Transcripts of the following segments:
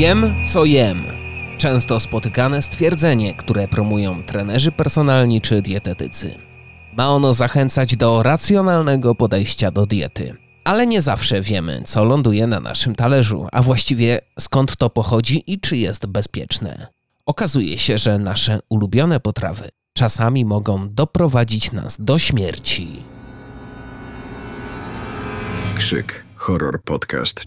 Wiem, co jem. Często spotykane stwierdzenie, które promują trenerzy personalni czy dietetycy. Ma ono zachęcać do racjonalnego podejścia do diety. Ale nie zawsze wiemy, co ląduje na naszym talerzu, a właściwie skąd to pochodzi i czy jest bezpieczne. Okazuje się, że nasze ulubione potrawy czasami mogą doprowadzić nas do śmierci. Krzyk Horror Podcast.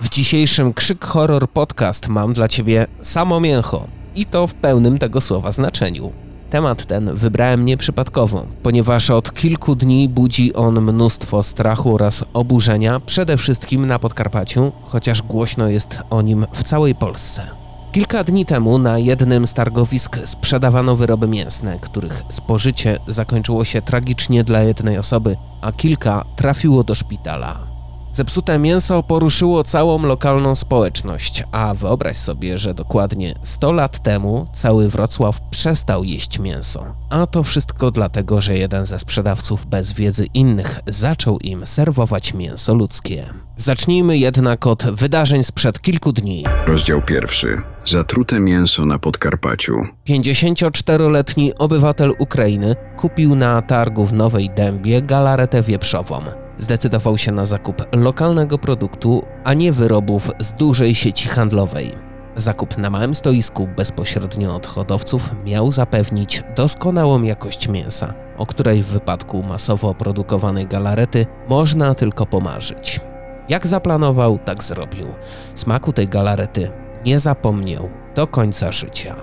W dzisiejszym Krzyk Horror Podcast mam dla Ciebie samo mięcho. I to w pełnym tego słowa znaczeniu. Temat ten wybrałem nieprzypadkowo, ponieważ od kilku dni budzi on mnóstwo strachu oraz oburzenia, przede wszystkim na Podkarpaciu, chociaż głośno jest o nim w całej Polsce. Kilka dni temu na jednym z targowisk sprzedawano wyroby mięsne, których spożycie zakończyło się tragicznie dla jednej osoby, a kilka trafiło do szpitala. Zepsute mięso poruszyło całą lokalną społeczność, a wyobraź sobie, że dokładnie 100 lat temu cały Wrocław przestał jeść mięso. A to wszystko dlatego, że jeden ze sprzedawców bez wiedzy innych zaczął im serwować mięso ludzkie. Zacznijmy jednak od wydarzeń sprzed kilku dni. Rozdział pierwszy. Zatrute mięso na Podkarpaciu. 54-letni obywatel Ukrainy kupił na targu w Nowej Dębie galaretę wieprzową. Zdecydował się na zakup lokalnego produktu, a nie wyrobów z dużej sieci handlowej. Zakup na małym stoisku bezpośrednio od hodowców miał zapewnić doskonałą jakość mięsa, o której w wypadku masowo produkowanej galarety można tylko pomarzyć. Jak zaplanował, tak zrobił. Smaku tej galarety nie zapomniał do końca życia.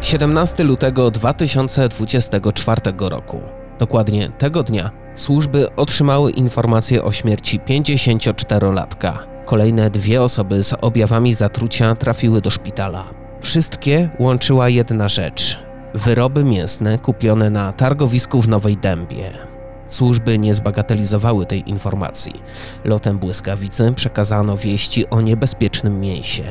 17 lutego 2024 roku. Dokładnie tego dnia służby otrzymały informację o śmierci 54-latka. Kolejne dwie osoby z objawami zatrucia trafiły do szpitala. Wszystkie łączyła jedna rzecz: wyroby mięsne kupione na targowisku w Nowej Dębie. Służby nie zbagatelizowały tej informacji. Lotem błyskawicy przekazano wieści o niebezpiecznym mięsie.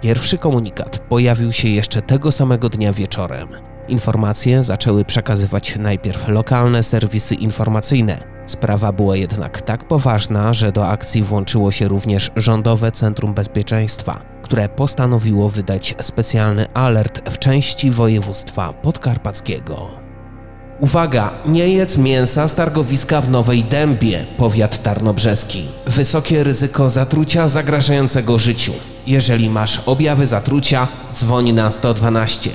Pierwszy komunikat pojawił się jeszcze tego samego dnia wieczorem. Informacje zaczęły przekazywać najpierw lokalne serwisy informacyjne. Sprawa była jednak tak poważna, że do akcji włączyło się również Rządowe Centrum Bezpieczeństwa, które postanowiło wydać specjalny alert w części województwa podkarpackiego. Uwaga, nie jedz mięsa z targowiska w Nowej Dębie, powiat tarnobrzeski. Wysokie ryzyko zatrucia zagrażającego życiu. Jeżeli masz objawy zatrucia, dzwoń na 112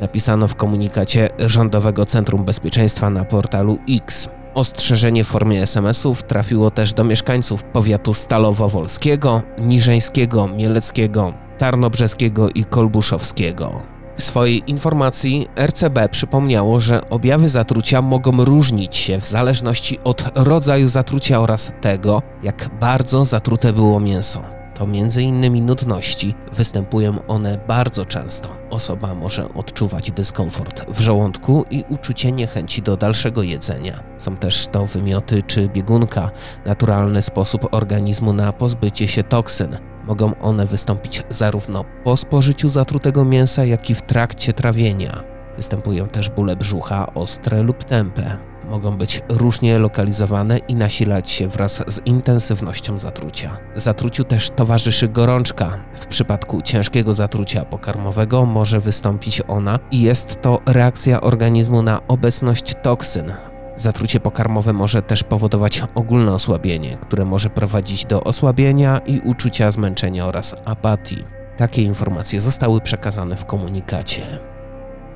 napisano w komunikacie Rządowego Centrum Bezpieczeństwa na portalu X. Ostrzeżenie w formie SMS-ów trafiło też do mieszkańców powiatu Stalowo-Wolskiego, Niżeńskiego, Mieleckiego, Tarnobrzeskiego i Kolbuszowskiego. W swojej informacji RCB przypomniało, że objawy zatrucia mogą różnić się w zależności od rodzaju zatrucia oraz tego, jak bardzo zatrute było mięso to m.in. nudności. Występują one bardzo często. Osoba może odczuwać dyskomfort w żołądku i uczucie niechęci do dalszego jedzenia. Są też to wymioty czy biegunka, naturalny sposób organizmu na pozbycie się toksyn. Mogą one wystąpić zarówno po spożyciu zatrutego mięsa, jak i w trakcie trawienia. Występują też bóle brzucha, ostre lub tępe mogą być różnie lokalizowane i nasilać się wraz z intensywnością zatrucia. Zatruciu też towarzyszy gorączka. W przypadku ciężkiego zatrucia pokarmowego może wystąpić ona i jest to reakcja organizmu na obecność toksyn. Zatrucie pokarmowe może też powodować ogólne osłabienie, które może prowadzić do osłabienia i uczucia zmęczenia oraz apatii. Takie informacje zostały przekazane w komunikacie.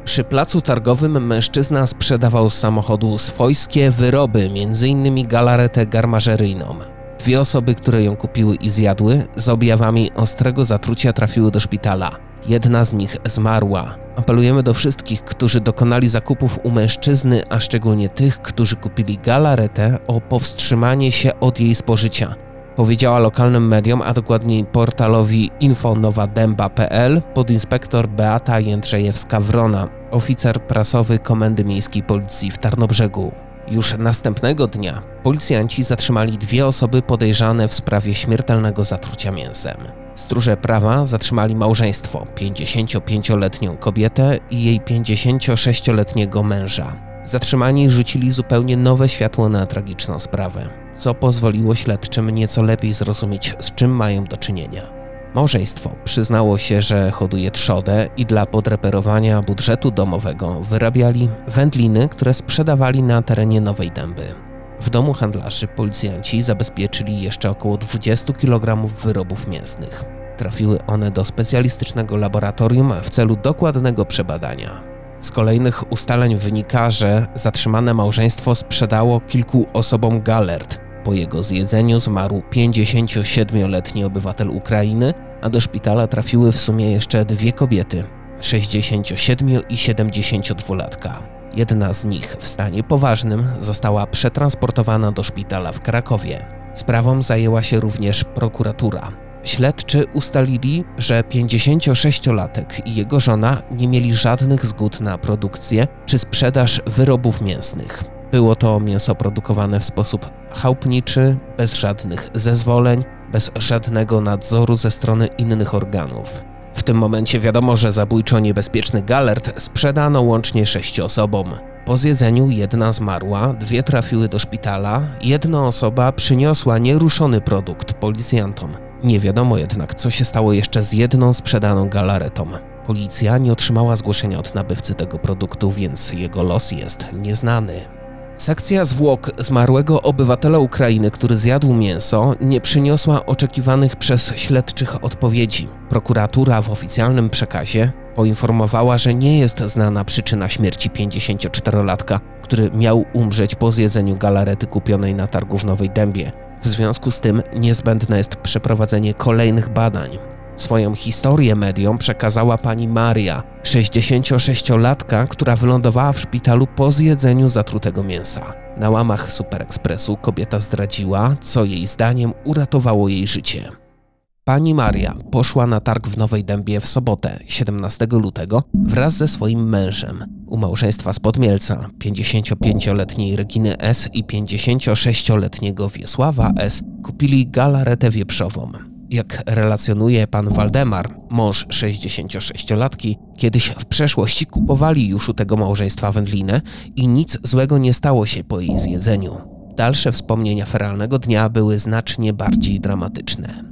Przy placu targowym mężczyzna sprzedawał z samochodu swojskie wyroby, m.in. galaretę garmażeryjną. Dwie osoby, które ją kupiły i zjadły, z objawami ostrego zatrucia trafiły do szpitala. Jedna z nich zmarła. Apelujemy do wszystkich, którzy dokonali zakupów u mężczyzny, a szczególnie tych, którzy kupili galaretę, o powstrzymanie się od jej spożycia powiedziała lokalnym mediom, a dokładniej portalowi infonowadęba.pl podinspektor Beata Jędrzejewska-Wrona, oficer prasowy Komendy Miejskiej Policji w Tarnobrzegu. Już następnego dnia policjanci zatrzymali dwie osoby podejrzane w sprawie śmiertelnego zatrucia mięsem. Stróże prawa zatrzymali małżeństwo, 55-letnią kobietę i jej 56-letniego męża. Zatrzymani rzucili zupełnie nowe światło na tragiczną sprawę, co pozwoliło śledczym nieco lepiej zrozumieć, z czym mają do czynienia. Małżeństwo przyznało się, że hoduje trzodę i dla podreperowania budżetu domowego wyrabiali wędliny, które sprzedawali na terenie Nowej Dęby. W domu handlarzy policjanci zabezpieczyli jeszcze około 20 kg wyrobów mięsnych. Trafiły one do specjalistycznego laboratorium w celu dokładnego przebadania. Z kolejnych ustaleń wynika, że zatrzymane małżeństwo sprzedało kilku osobom galert. Po jego zjedzeniu zmarł 57-letni obywatel Ukrainy, a do szpitala trafiły w sumie jeszcze dwie kobiety 67 i 72-latka. Jedna z nich w stanie poważnym została przetransportowana do szpitala w Krakowie. Sprawą zajęła się również prokuratura. Śledczy ustalili, że 56-latek i jego żona nie mieli żadnych zgód na produkcję czy sprzedaż wyrobów mięsnych. Było to mięso produkowane w sposób chałupniczy, bez żadnych zezwoleń, bez żadnego nadzoru ze strony innych organów. W tym momencie wiadomo, że zabójczo niebezpieczny galert sprzedano łącznie sześciu osobom. Po zjedzeniu jedna zmarła, dwie trafiły do szpitala, jedna osoba przyniosła nieruszony produkt policjantom. Nie wiadomo jednak, co się stało jeszcze z jedną sprzedaną galaretą. Policja nie otrzymała zgłoszenia od nabywcy tego produktu, więc jego los jest nieznany. Sekcja zwłok zmarłego obywatela Ukrainy, który zjadł mięso, nie przyniosła oczekiwanych przez śledczych odpowiedzi. Prokuratura w oficjalnym przekazie poinformowała, że nie jest znana przyczyna śmierci 54-latka, który miał umrzeć po zjedzeniu galarety kupionej na targu w Nowej Dębie. W związku z tym niezbędne jest przeprowadzenie kolejnych badań. Swoją historię mediom przekazała pani Maria, 66-latka, która wylądowała w szpitalu po zjedzeniu zatrutego mięsa. Na łamach Super Expressu kobieta zdradziła, co jej zdaniem uratowało jej życie. Pani Maria poszła na targ w Nowej Dębie w sobotę, 17 lutego, wraz ze swoim mężem. U małżeństwa z Podmielca, 55-letniej Reginy S. i 56-letniego Wiesława S. kupili galaretę wieprzową. Jak relacjonuje pan Waldemar, mąż 66-latki, kiedyś w przeszłości kupowali już u tego małżeństwa wędlinę i nic złego nie stało się po jej zjedzeniu. Dalsze wspomnienia feralnego dnia były znacznie bardziej dramatyczne.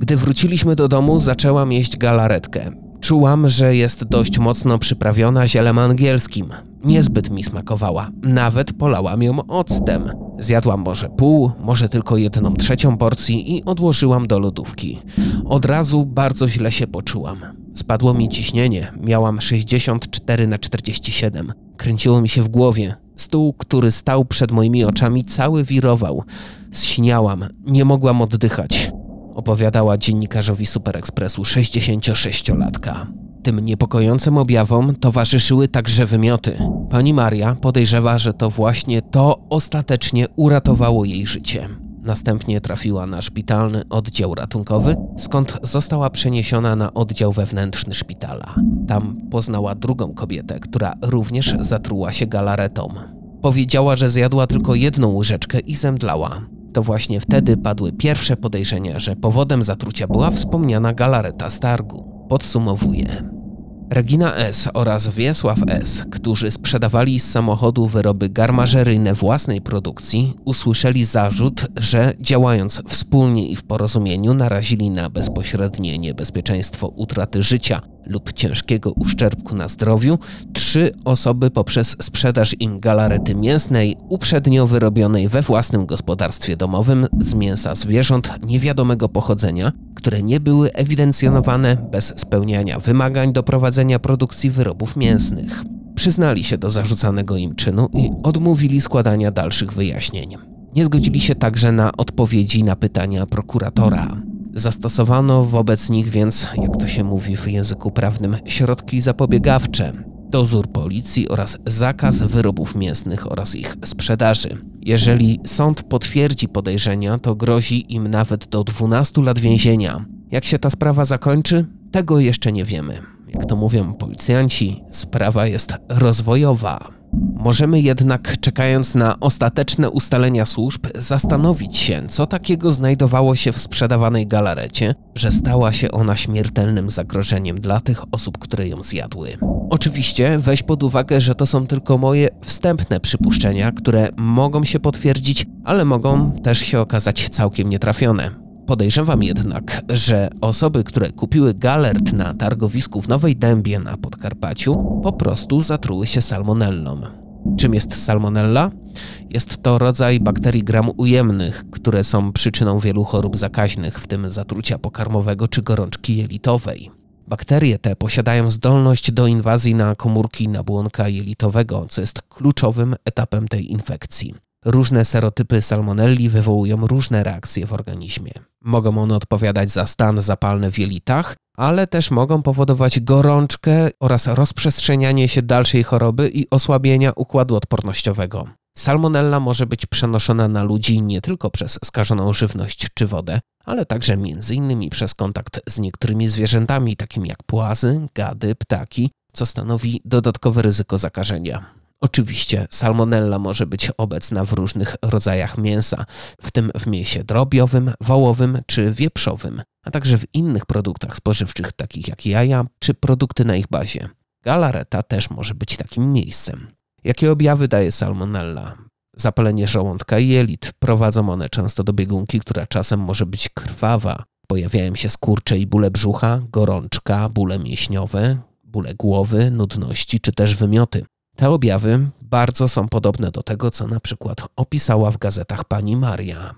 Gdy wróciliśmy do domu, zaczęłam jeść galaretkę. Czułam, że jest dość mocno przyprawiona zielem angielskim. Niezbyt mi smakowała, nawet polałam ją octem. Zjadłam może pół, może tylko jedną trzecią porcji i odłożyłam do lodówki. Od razu bardzo źle się poczułam. Spadło mi ciśnienie, miałam 64 na 47. Kręciło mi się w głowie. Stół, który stał przed moimi oczami, cały wirował. Zśniałam, nie mogłam oddychać opowiadała dziennikarzowi Super Expressu 66-latka. Tym niepokojącym objawom towarzyszyły także wymioty. Pani Maria podejrzewa, że to właśnie to ostatecznie uratowało jej życie. Następnie trafiła na szpitalny oddział ratunkowy, skąd została przeniesiona na oddział wewnętrzny szpitala. Tam poznała drugą kobietę, która również zatruła się galaretą. Powiedziała, że zjadła tylko jedną łyżeczkę i zemdlała. To właśnie wtedy padły pierwsze podejrzenia, że powodem zatrucia była wspomniana galareta z targu. Podsumowuję. Regina S. oraz Wiesław S., którzy sprzedawali z samochodu wyroby garmażeryjne własnej produkcji, usłyszeli zarzut, że działając wspólnie i w porozumieniu narazili na bezpośrednie niebezpieczeństwo utraty życia lub ciężkiego uszczerbku na zdrowiu trzy osoby poprzez sprzedaż im galarety mięsnej uprzednio wyrobionej we własnym gospodarstwie domowym z mięsa zwierząt niewiadomego pochodzenia, które nie były ewidencjonowane bez spełniania wymagań do prowadzenia produkcji wyrobów mięsnych. Przyznali się do zarzucanego im czynu i odmówili składania dalszych wyjaśnień. Nie zgodzili się także na odpowiedzi na pytania prokuratora. Zastosowano wobec nich więc, jak to się mówi w języku prawnym, środki zapobiegawcze, dozór policji oraz zakaz wyrobów mięsnych oraz ich sprzedaży. Jeżeli sąd potwierdzi podejrzenia, to grozi im nawet do 12 lat więzienia. Jak się ta sprawa zakończy, tego jeszcze nie wiemy. Jak to mówią policjanci, sprawa jest rozwojowa. Możemy jednak, czekając na ostateczne ustalenia służb, zastanowić się, co takiego znajdowało się w sprzedawanej galarecie, że stała się ona śmiertelnym zagrożeniem dla tych osób, które ją zjadły. Oczywiście weź pod uwagę, że to są tylko moje wstępne przypuszczenia, które mogą się potwierdzić, ale mogą też się okazać całkiem nietrafione. Podejrzewam jednak, że osoby, które kupiły galert na targowisku w Nowej Dębie na Podkarpaciu, po prostu zatruły się salmonellą. Czym jest salmonella? Jest to rodzaj bakterii gram ujemnych, które są przyczyną wielu chorób zakaźnych, w tym zatrucia pokarmowego czy gorączki jelitowej. Bakterie te posiadają zdolność do inwazji na komórki nabłonka jelitowego, co jest kluczowym etapem tej infekcji. Różne serotypy salmonelli wywołują różne reakcje w organizmie. Mogą one odpowiadać za stan zapalny w jelitach, ale też mogą powodować gorączkę oraz rozprzestrzenianie się dalszej choroby i osłabienia układu odpornościowego. Salmonella może być przenoszona na ludzi nie tylko przez skażoną żywność czy wodę, ale także m.in. przez kontakt z niektórymi zwierzętami, takimi jak płazy, gady, ptaki, co stanowi dodatkowe ryzyko zakażenia. Oczywiście salmonella może być obecna w różnych rodzajach mięsa, w tym w mięsie drobiowym, wołowym czy wieprzowym, a także w innych produktach spożywczych takich jak jaja czy produkty na ich bazie. Galareta też może być takim miejscem. Jakie objawy daje salmonella? Zapalenie żołądka i jelit. Prowadzą one często do biegunki, która czasem może być krwawa. Pojawiają się skurcze i bóle brzucha, gorączka, bóle mięśniowe, bóle głowy, nudności czy też wymioty. Te objawy bardzo są podobne do tego, co na przykład opisała w gazetach pani Maria.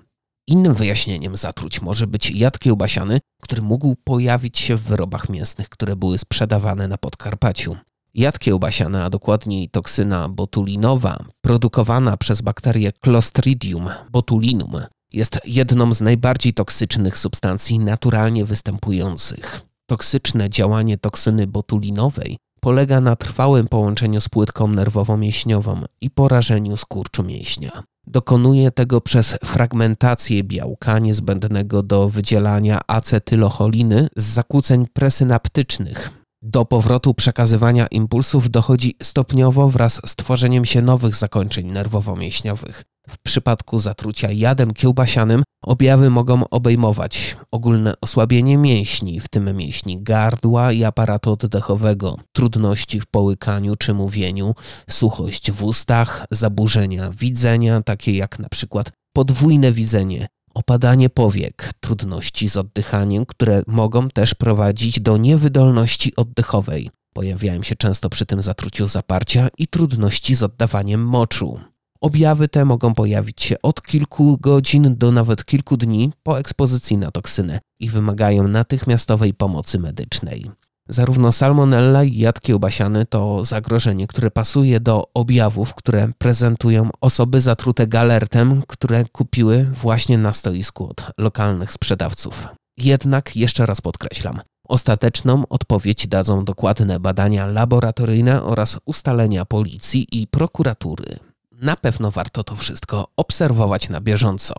Innym wyjaśnieniem zatruć może być jad kiełbasiany, który mógł pojawić się w wyrobach mięsnych, które były sprzedawane na Podkarpaciu. Jad kiełbasiany, a dokładniej toksyna botulinowa, produkowana przez bakterię Clostridium botulinum, jest jedną z najbardziej toksycznych substancji naturalnie występujących. Toksyczne działanie toksyny botulinowej polega na trwałym połączeniu z płytką nerwowo-mięśniową i porażeniu skurczu mięśnia. Dokonuje tego przez fragmentację białka niezbędnego do wydzielania acetylocholiny z zakłóceń presynaptycznych. Do powrotu przekazywania impulsów dochodzi stopniowo wraz z tworzeniem się nowych zakończeń nerwowo-mięśniowych. W przypadku zatrucia jadem kiełbasianym objawy mogą obejmować ogólne osłabienie mięśni, w tym mięśni gardła i aparatu oddechowego, trudności w połykaniu czy mówieniu, suchość w ustach, zaburzenia widzenia, takie jak na przykład podwójne widzenie, opadanie powiek, trudności z oddychaniem, które mogą też prowadzić do niewydolności oddechowej. Pojawiają się często przy tym zatruciu zaparcia i trudności z oddawaniem moczu. Objawy te mogą pojawić się od kilku godzin do nawet kilku dni po ekspozycji na toksynę i wymagają natychmiastowej pomocy medycznej. Zarówno salmonella, i jad kiełbasiany to zagrożenie, które pasuje do objawów, które prezentują osoby zatrute galertem, które kupiły właśnie na stoisku od lokalnych sprzedawców. Jednak jeszcze raz podkreślam, ostateczną odpowiedź dadzą dokładne badania laboratoryjne oraz ustalenia policji i prokuratury. Na pewno warto to wszystko obserwować na bieżąco.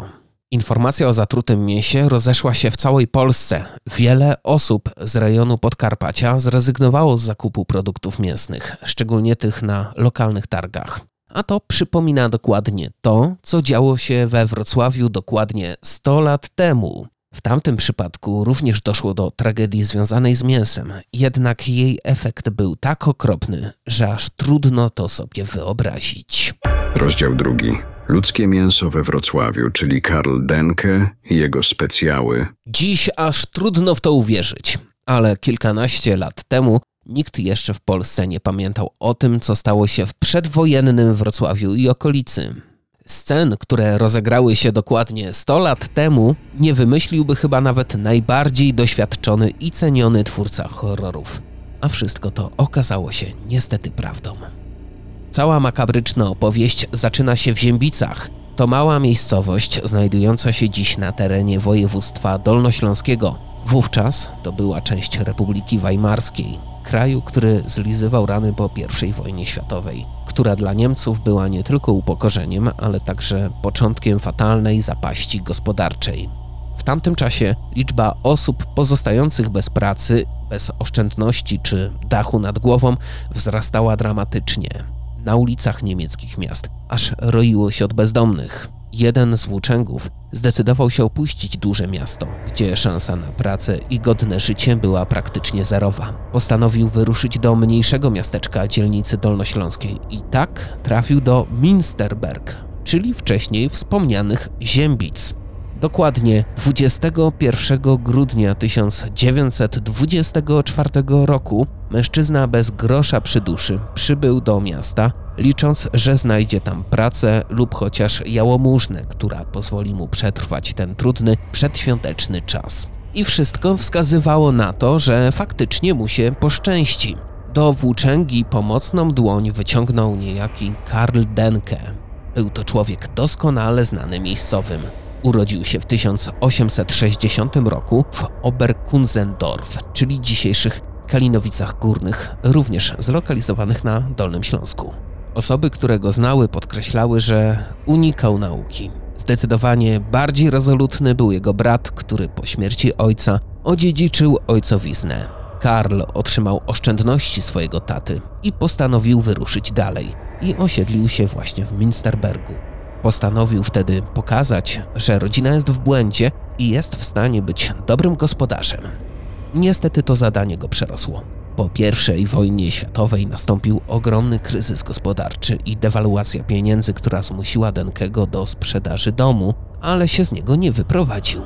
Informacja o zatrutym mięsie rozeszła się w całej Polsce. Wiele osób z rejonu Podkarpacia zrezygnowało z zakupu produktów mięsnych, szczególnie tych na lokalnych targach. A to przypomina dokładnie to, co działo się we Wrocławiu dokładnie 100 lat temu. W tamtym przypadku również doszło do tragedii związanej z mięsem, jednak jej efekt był tak okropny, że aż trudno to sobie wyobrazić. Rozdział drugi. Ludzkie mięso we Wrocławiu, czyli Karl Denke i jego specjały. Dziś aż trudno w to uwierzyć, ale kilkanaście lat temu nikt jeszcze w Polsce nie pamiętał o tym, co stało się w przedwojennym Wrocławiu i okolicy. Scen, które rozegrały się dokładnie 100 lat temu, nie wymyśliłby chyba nawet najbardziej doświadczony i ceniony twórca horrorów. A wszystko to okazało się niestety prawdą. Cała makabryczna opowieść zaczyna się w Ziębicach. To mała miejscowość znajdująca się dziś na terenie województwa dolnośląskiego. Wówczas to była część Republiki Weimarskiej, kraju, który zlizywał rany po I wojnie światowej, która dla Niemców była nie tylko upokorzeniem, ale także początkiem fatalnej zapaści gospodarczej. W tamtym czasie liczba osób pozostających bez pracy, bez oszczędności czy dachu nad głową wzrastała dramatycznie na ulicach niemieckich miast, aż roiło się od bezdomnych. Jeden z włóczęgów zdecydował się opuścić duże miasto, gdzie szansa na pracę i godne życie była praktycznie zerowa. Postanowił wyruszyć do mniejszego miasteczka dzielnicy dolnośląskiej i tak trafił do Minsterberg, czyli wcześniej wspomnianych Ziębic. Dokładnie 21 grudnia 1924 roku mężczyzna bez grosza przy duszy przybył do miasta, licząc, że znajdzie tam pracę lub chociaż jałmużnę, która pozwoli mu przetrwać ten trudny przedświąteczny czas. I wszystko wskazywało na to, że faktycznie mu się poszczęści. Do włóczęgi pomocną dłoń wyciągnął niejaki Karl Denke. Był to człowiek doskonale znany miejscowym. Urodził się w 1860 roku w Oberkunzendorf, czyli dzisiejszych Kalinowicach Górnych, również zlokalizowanych na Dolnym Śląsku. Osoby, które go znały, podkreślały, że unikał nauki. Zdecydowanie bardziej rezolutny był jego brat, który po śmierci ojca odziedziczył ojcowiznę. Karl otrzymał oszczędności swojego taty i postanowił wyruszyć dalej i osiedlił się właśnie w Münsterbergu. Postanowił wtedy pokazać, że rodzina jest w błędzie i jest w stanie być dobrym gospodarzem. Niestety to zadanie go przerosło. Po I wojnie światowej nastąpił ogromny kryzys gospodarczy i dewaluacja pieniędzy, która zmusiła Denkego do sprzedaży domu, ale się z niego nie wyprowadził.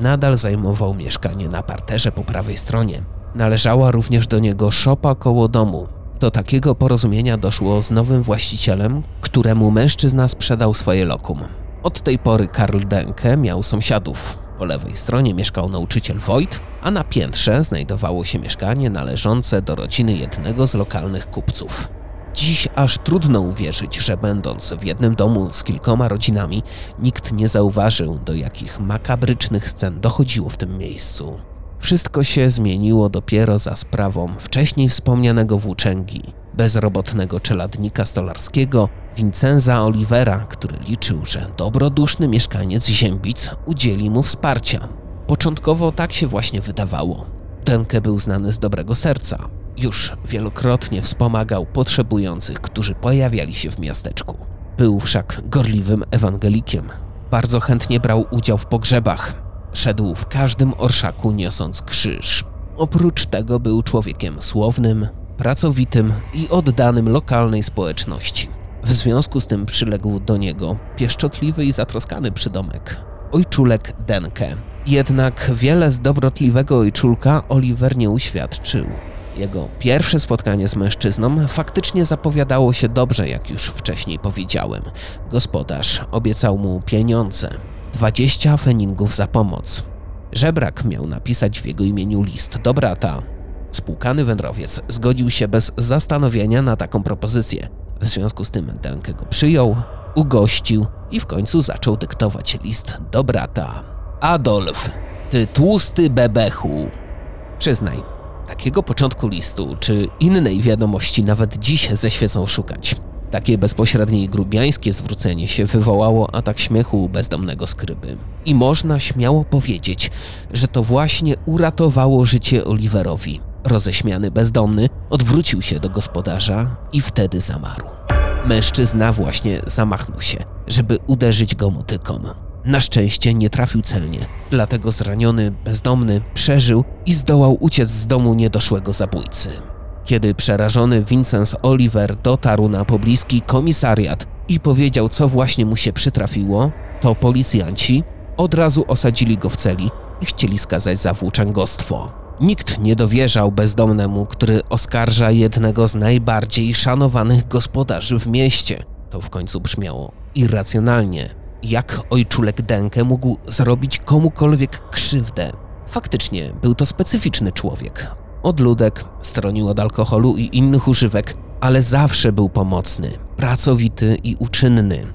Nadal zajmował mieszkanie na parterze po prawej stronie. Należała również do niego szopa koło domu. Do takiego porozumienia doszło z nowym właścicielem, któremu mężczyzna sprzedał swoje lokum. Od tej pory Karl Denke miał sąsiadów. Po lewej stronie mieszkał nauczyciel Wojt, a na piętrze znajdowało się mieszkanie należące do rodziny jednego z lokalnych kupców. Dziś aż trudno uwierzyć, że będąc w jednym domu z kilkoma rodzinami, nikt nie zauważył, do jakich makabrycznych scen dochodziło w tym miejscu. Wszystko się zmieniło dopiero za sprawą wcześniej wspomnianego włóczęgi, bezrobotnego czeladnika stolarskiego Vincenza Olivera, który liczył, że dobroduszny mieszkaniec Ziębic udzieli mu wsparcia. Początkowo tak się właśnie wydawało. Denke był znany z dobrego serca. Już wielokrotnie wspomagał potrzebujących, którzy pojawiali się w miasteczku. Był wszak gorliwym ewangelikiem. Bardzo chętnie brał udział w pogrzebach. Szedł w każdym orszaku niosąc krzyż. Oprócz tego był człowiekiem słownym, pracowitym i oddanym lokalnej społeczności. W związku z tym przyległ do niego pieszczotliwy i zatroskany przydomek ojczulek Denke. Jednak wiele z dobrotliwego ojczulka Oliver nie uświadczył. Jego pierwsze spotkanie z mężczyzną faktycznie zapowiadało się dobrze, jak już wcześniej powiedziałem. Gospodarz obiecał mu pieniądze 20 feningów za pomoc. Żebrak miał napisać w jego imieniu list do brata. Spłukany wędrowiec zgodził się bez zastanowienia na taką propozycję. W związku z tym Denke go przyjął, ugościł i w końcu zaczął dyktować list do brata. Adolf, ty tłusty bebechu. Przyznaj, takiego początku listu czy innej wiadomości nawet dziś ze świecą szukać. Takie bezpośrednie i grubiańskie zwrócenie się wywołało atak śmiechu bezdomnego skryby. I można śmiało powiedzieć, że to właśnie uratowało życie Oliverowi. Roześmiany bezdomny odwrócił się do gospodarza i wtedy zamarł. Mężczyzna właśnie zamachnął się, żeby uderzyć go motyką. Na szczęście nie trafił celnie, dlatego zraniony bezdomny przeżył i zdołał uciec z domu niedoszłego zabójcy. Kiedy przerażony Vincent Oliver dotarł na pobliski komisariat i powiedział, co właśnie mu się przytrafiło, to policjanci od razu osadzili go w celi i chcieli skazać za włóczęgostwo. Nikt nie dowierzał bezdomnemu, który oskarża jednego z najbardziej szanowanych gospodarzy w mieście. To w końcu brzmiało irracjonalnie. Jak ojczulek Denke mógł zrobić komukolwiek krzywdę? Faktycznie był to specyficzny człowiek. Odludek, stronił od alkoholu i innych używek, ale zawsze był pomocny, pracowity i uczynny.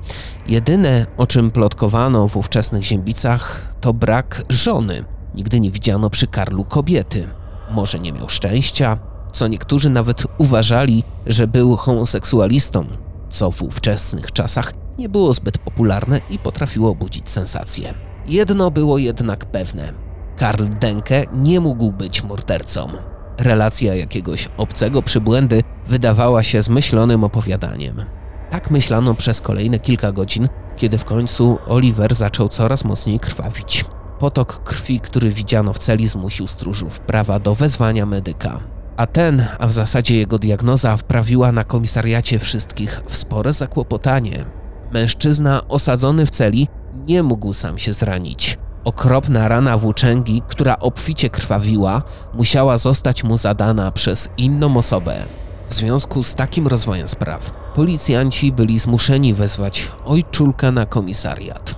Jedyne, o czym plotkowano w ówczesnych ziębicach, to brak żony. Nigdy nie widziano przy Karlu kobiety. Może nie miał szczęścia, co niektórzy nawet uważali, że był homoseksualistą, co w ówczesnych czasach nie było zbyt popularne i potrafiło budzić sensację. Jedno było jednak pewne: Karl Denke nie mógł być mordercą. Relacja jakiegoś obcego przybłędy wydawała się zmyślonym opowiadaniem. Tak myślano przez kolejne kilka godzin, kiedy w końcu Oliver zaczął coraz mocniej krwawić. Potok krwi, który widziano w celi, zmusił stróżów prawa do wezwania medyka. A ten, a w zasadzie jego diagnoza, wprawiła na komisariacie wszystkich w spore zakłopotanie. Mężczyzna osadzony w celi nie mógł sam się zranić. Okropna rana włóczęgi, która obficie krwawiła, musiała zostać mu zadana przez inną osobę. W związku z takim rozwojem spraw, policjanci byli zmuszeni wezwać ojczulkę na komisariat.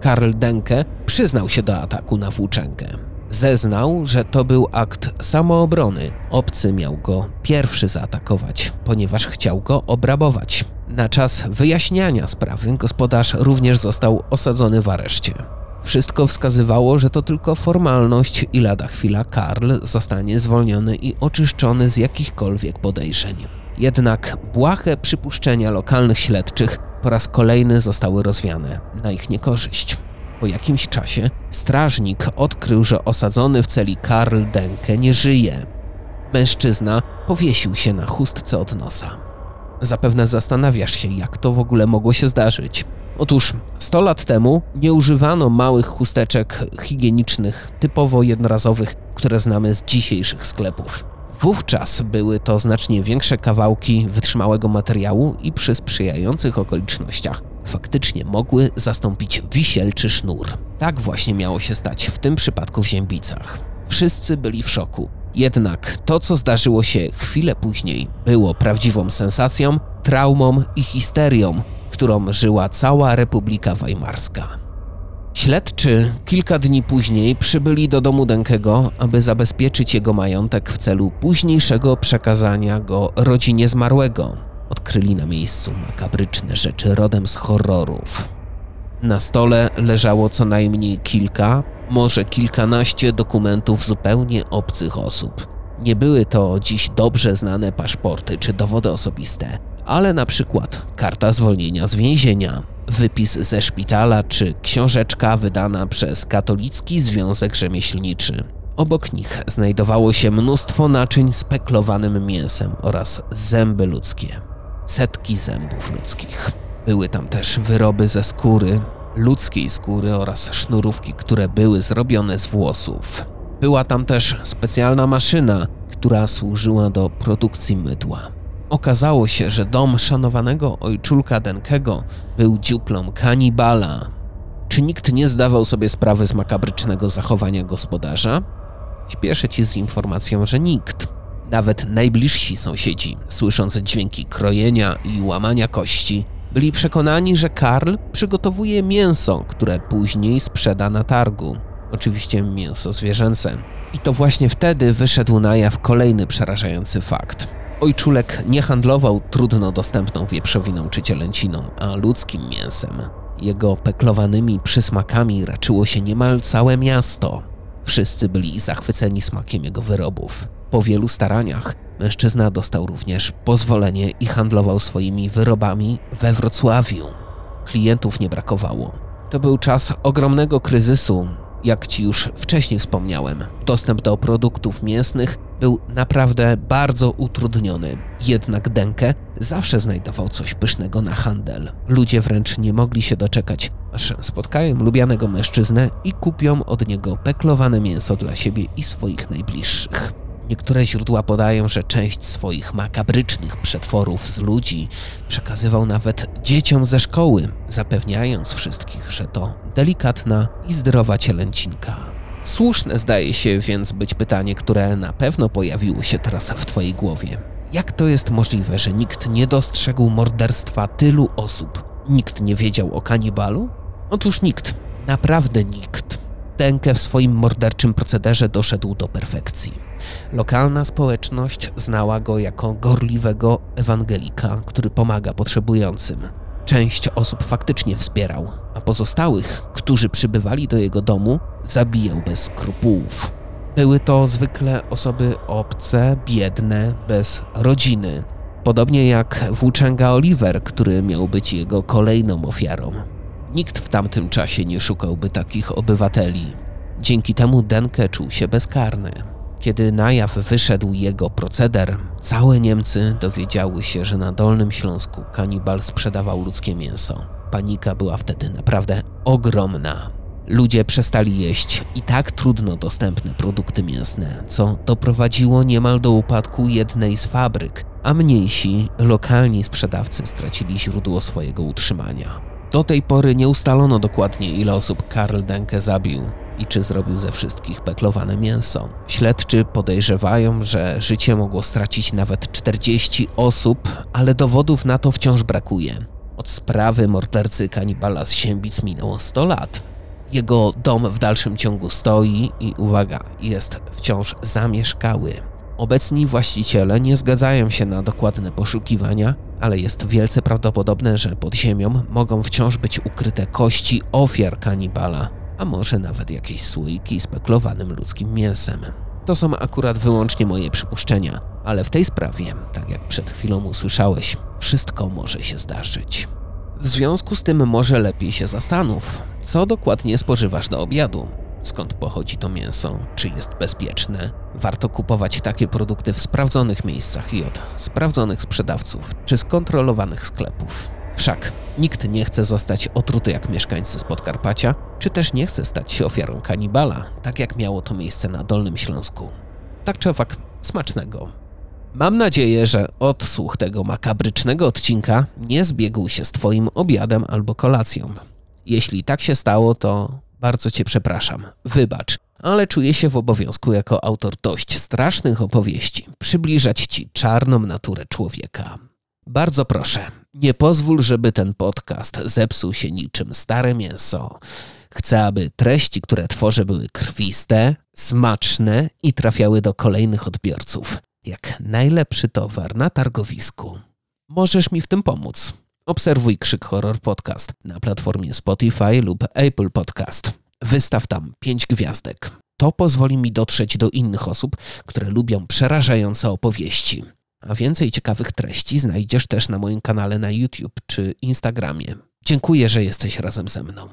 Karl Denke przyznał się do ataku na włóczęgę. Zeznał, że to był akt samoobrony. Obcy miał go pierwszy zaatakować, ponieważ chciał go obrabować. Na czas wyjaśniania sprawy gospodarz również został osadzony w areszcie. Wszystko wskazywało, że to tylko formalność i lada chwila Karl zostanie zwolniony i oczyszczony z jakichkolwiek podejrzeń. Jednak błahe przypuszczenia lokalnych śledczych po raz kolejny zostały rozwiane na ich niekorzyść. Po jakimś czasie strażnik odkrył, że osadzony w celi Karl Denke nie żyje. Mężczyzna powiesił się na chustce od nosa. Zapewne zastanawiasz się, jak to w ogóle mogło się zdarzyć. Otóż 100 lat temu nie używano małych chusteczek higienicznych, typowo jednorazowych, które znamy z dzisiejszych sklepów. Wówczas były to znacznie większe kawałki wytrzymałego materiału i przy sprzyjających okolicznościach faktycznie mogły zastąpić wisielczy sznur. Tak właśnie miało się stać w tym przypadku w Ziębicach. Wszyscy byli w szoku. Jednak to, co zdarzyło się chwilę później, było prawdziwą sensacją, traumą i histerią, którą żyła cała Republika Weimarska. Śledczy kilka dni później przybyli do domu Denkego, aby zabezpieczyć jego majątek w celu późniejszego przekazania go rodzinie zmarłego. Odkryli na miejscu makabryczne rzeczy rodem z horrorów. Na stole leżało co najmniej kilka, może kilkanaście dokumentów zupełnie obcych osób. Nie były to dziś dobrze znane paszporty czy dowody osobiste, ale na przykład karta zwolnienia z więzienia, wypis ze szpitala czy książeczka wydana przez Katolicki Związek Rzemieślniczy. Obok nich znajdowało się mnóstwo naczyń z peklowanym mięsem oraz zęby ludzkie. Setki zębów ludzkich. Były tam też wyroby ze skóry, ludzkiej skóry oraz sznurówki, które były zrobione z włosów. Była tam też specjalna maszyna, która służyła do produkcji mydła. Okazało się, że dom szanowanego ojczulka Denkego był dziuplą kanibala. Czy nikt nie zdawał sobie sprawy z makabrycznego zachowania gospodarza? Śpieszę ci z informacją, że nikt. Nawet najbliżsi sąsiedzi, słysząc dźwięki krojenia i łamania kości, byli przekonani, że Karl przygotowuje mięso, które później sprzeda na targu. Oczywiście mięso zwierzęce. I to właśnie wtedy wyszedł na jaw kolejny przerażający fakt. Ojczulek nie handlował trudno dostępną wieprzowiną czy cielęciną, a ludzkim mięsem. Jego peklowanymi przysmakami raczyło się niemal całe miasto. Wszyscy byli zachwyceni smakiem jego wyrobów. Po wielu staraniach mężczyzna dostał również pozwolenie i handlował swoimi wyrobami we Wrocławiu. Klientów nie brakowało. To był czas ogromnego kryzysu, jak ci już wcześniej wspomniałem. Dostęp do produktów mięsnych był naprawdę bardzo utrudniony. Jednak Denke zawsze znajdował coś pysznego na handel. Ludzie wręcz nie mogli się doczekać, aż spotkają lubianego mężczyznę i kupią od niego peklowane mięso dla siebie i swoich najbliższych. Niektóre źródła podają, że część swoich makabrycznych przetworów z ludzi przekazywał nawet dzieciom ze szkoły, zapewniając wszystkich, że to delikatna i zdrowa cielęcinka. Słuszne zdaje się więc być pytanie, które na pewno pojawiło się teraz w Twojej głowie. Jak to jest możliwe, że nikt nie dostrzegł morderstwa tylu osób? Nikt nie wiedział o kanibalu? Otóż nikt, naprawdę nikt. Denke w swoim morderczym procederze doszedł do perfekcji. Lokalna społeczność znała go jako gorliwego ewangelika, który pomaga potrzebującym. Część osób faktycznie wspierał, a pozostałych, którzy przybywali do jego domu, zabijał bez skrupułów. Były to zwykle osoby obce, biedne, bez rodziny. Podobnie jak włóczęga Oliver, który miał być jego kolejną ofiarą. Nikt w tamtym czasie nie szukałby takich obywateli. Dzięki temu Denke czuł się bezkarny. Kiedy na jaw wyszedł jego proceder, całe Niemcy dowiedziały się, że na Dolnym Śląsku kanibal sprzedawał ludzkie mięso. Panika była wtedy naprawdę ogromna. Ludzie przestali jeść i tak trudno dostępne produkty mięsne, co doprowadziło niemal do upadku jednej z fabryk, a mniejsi, lokalni sprzedawcy stracili źródło swojego utrzymania. Do tej pory nie ustalono dokładnie, ile osób Karl Denke zabił i czy zrobił ze wszystkich peklowane mięso. Śledczy podejrzewają, że życie mogło stracić nawet 40 osób, ale dowodów na to wciąż brakuje. Od sprawy mordercy kanibala z Siębic minęło 100 lat. Jego dom w dalszym ciągu stoi i uwaga, jest wciąż zamieszkały. Obecni właściciele nie zgadzają się na dokładne poszukiwania, ale jest wielce prawdopodobne, że pod ziemią mogą wciąż być ukryte kości ofiar kanibala, a może nawet jakieś słoiki z peklowanym ludzkim mięsem. To są akurat wyłącznie moje przypuszczenia, ale w tej sprawie, tak jak przed chwilą usłyszałeś, wszystko może się zdarzyć. W związku z tym może lepiej się zastanów, co dokładnie spożywasz do obiadu, skąd pochodzi to mięso, czy jest bezpieczne. Warto kupować takie produkty w sprawdzonych miejscach i od sprawdzonych sprzedawców, czy skontrolowanych sklepów. Wszak nikt nie chce zostać otruty jak mieszkańcy z Podkarpacia, czy też nie chce stać się ofiarą kanibala, tak jak miało to miejsce na Dolnym Śląsku. Tak czy owak, smacznego. Mam nadzieję, że odsłuch tego makabrycznego odcinka nie zbiegł się z Twoim obiadem albo kolacją. Jeśli tak się stało, to bardzo Cię przepraszam. Wybacz, ale czuję się w obowiązku jako autor dość strasznych opowieści przybliżać Ci czarną naturę człowieka. Bardzo proszę, nie pozwól, żeby ten podcast zepsuł się niczym stare mięso. Chcę, aby treści, które tworzę, były krwiste, smaczne i trafiały do kolejnych odbiorców jak najlepszy towar na targowisku. Możesz mi w tym pomóc. Obserwuj Krzyk Horror Podcast na platformie Spotify lub Apple Podcast. Wystaw tam 5 gwiazdek. To pozwoli mi dotrzeć do innych osób, które lubią przerażające opowieści. A więcej ciekawych treści znajdziesz też na moim kanale na YouTube czy Instagramie. Dziękuję, że jesteś razem ze mną.